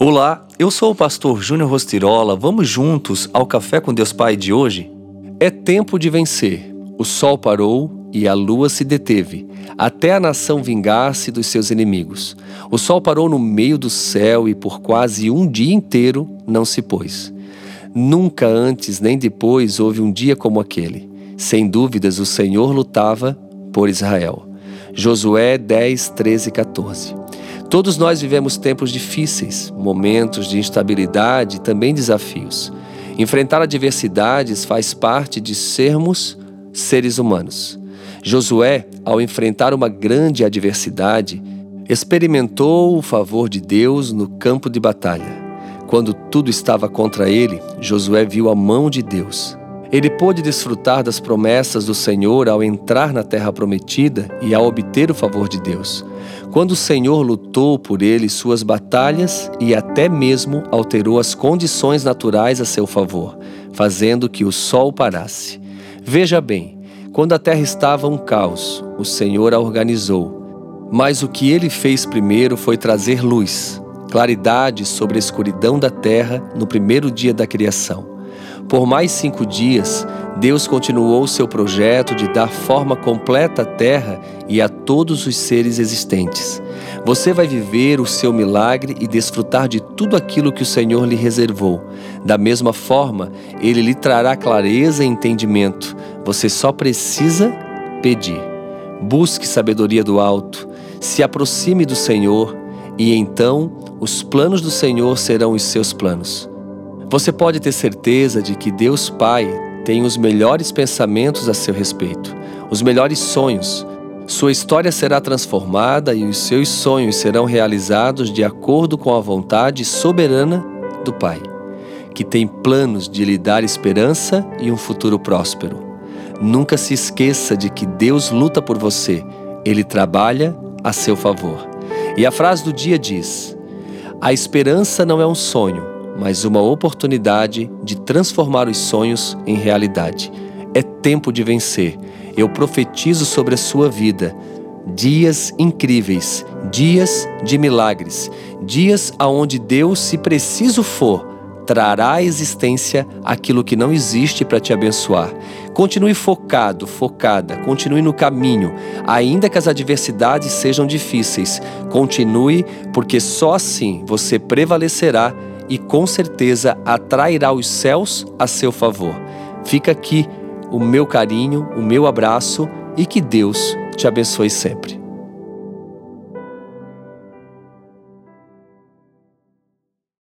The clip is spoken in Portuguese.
Olá, eu sou o pastor Júnior Rostirola. Vamos juntos ao Café com Deus Pai de hoje? É tempo de vencer. O sol parou e a lua se deteve, até a nação vingar-se dos seus inimigos. O sol parou no meio do céu e por quase um dia inteiro não se pôs. Nunca antes nem depois houve um dia como aquele. Sem dúvidas, o Senhor lutava por Israel. Josué 10, 13 e 14. Todos nós vivemos tempos difíceis, momentos de instabilidade e também desafios. Enfrentar adversidades faz parte de sermos seres humanos. Josué, ao enfrentar uma grande adversidade, experimentou o favor de Deus no campo de batalha. Quando tudo estava contra ele, Josué viu a mão de Deus. Ele pôde desfrutar das promessas do Senhor ao entrar na terra prometida e ao obter o favor de Deus quando o Senhor lutou por ele suas batalhas e até mesmo alterou as condições naturais a seu favor, fazendo que o sol parasse. Veja bem, quando a terra estava um caos, o Senhor a organizou. Mas o que ele fez primeiro foi trazer luz, claridade sobre a escuridão da terra no primeiro dia da criação. Por mais cinco dias, Deus continuou seu projeto de dar forma completa à terra e a todos os seres existentes. Você vai viver o seu milagre e desfrutar de tudo aquilo que o Senhor lhe reservou. Da mesma forma, Ele lhe trará clareza e entendimento. Você só precisa pedir. Busque sabedoria do alto, se aproxime do Senhor, e então os planos do Senhor serão os seus planos. Você pode ter certeza de que Deus Pai tem os melhores pensamentos a seu respeito, os melhores sonhos. Sua história será transformada e os seus sonhos serão realizados de acordo com a vontade soberana do Pai, que tem planos de lhe dar esperança e um futuro próspero. Nunca se esqueça de que Deus luta por você, ele trabalha a seu favor. E a frase do dia diz: A esperança não é um sonho mas uma oportunidade de transformar os sonhos em realidade. É tempo de vencer. Eu profetizo sobre a sua vida dias incríveis, dias de milagres, dias aonde Deus, se preciso for, trará à existência aquilo que não existe para te abençoar. Continue focado, focada, continue no caminho, ainda que as adversidades sejam difíceis. Continue, porque só assim você prevalecerá e com certeza atrairá os céus a seu favor. Fica aqui o meu carinho, o meu abraço e que Deus te abençoe sempre.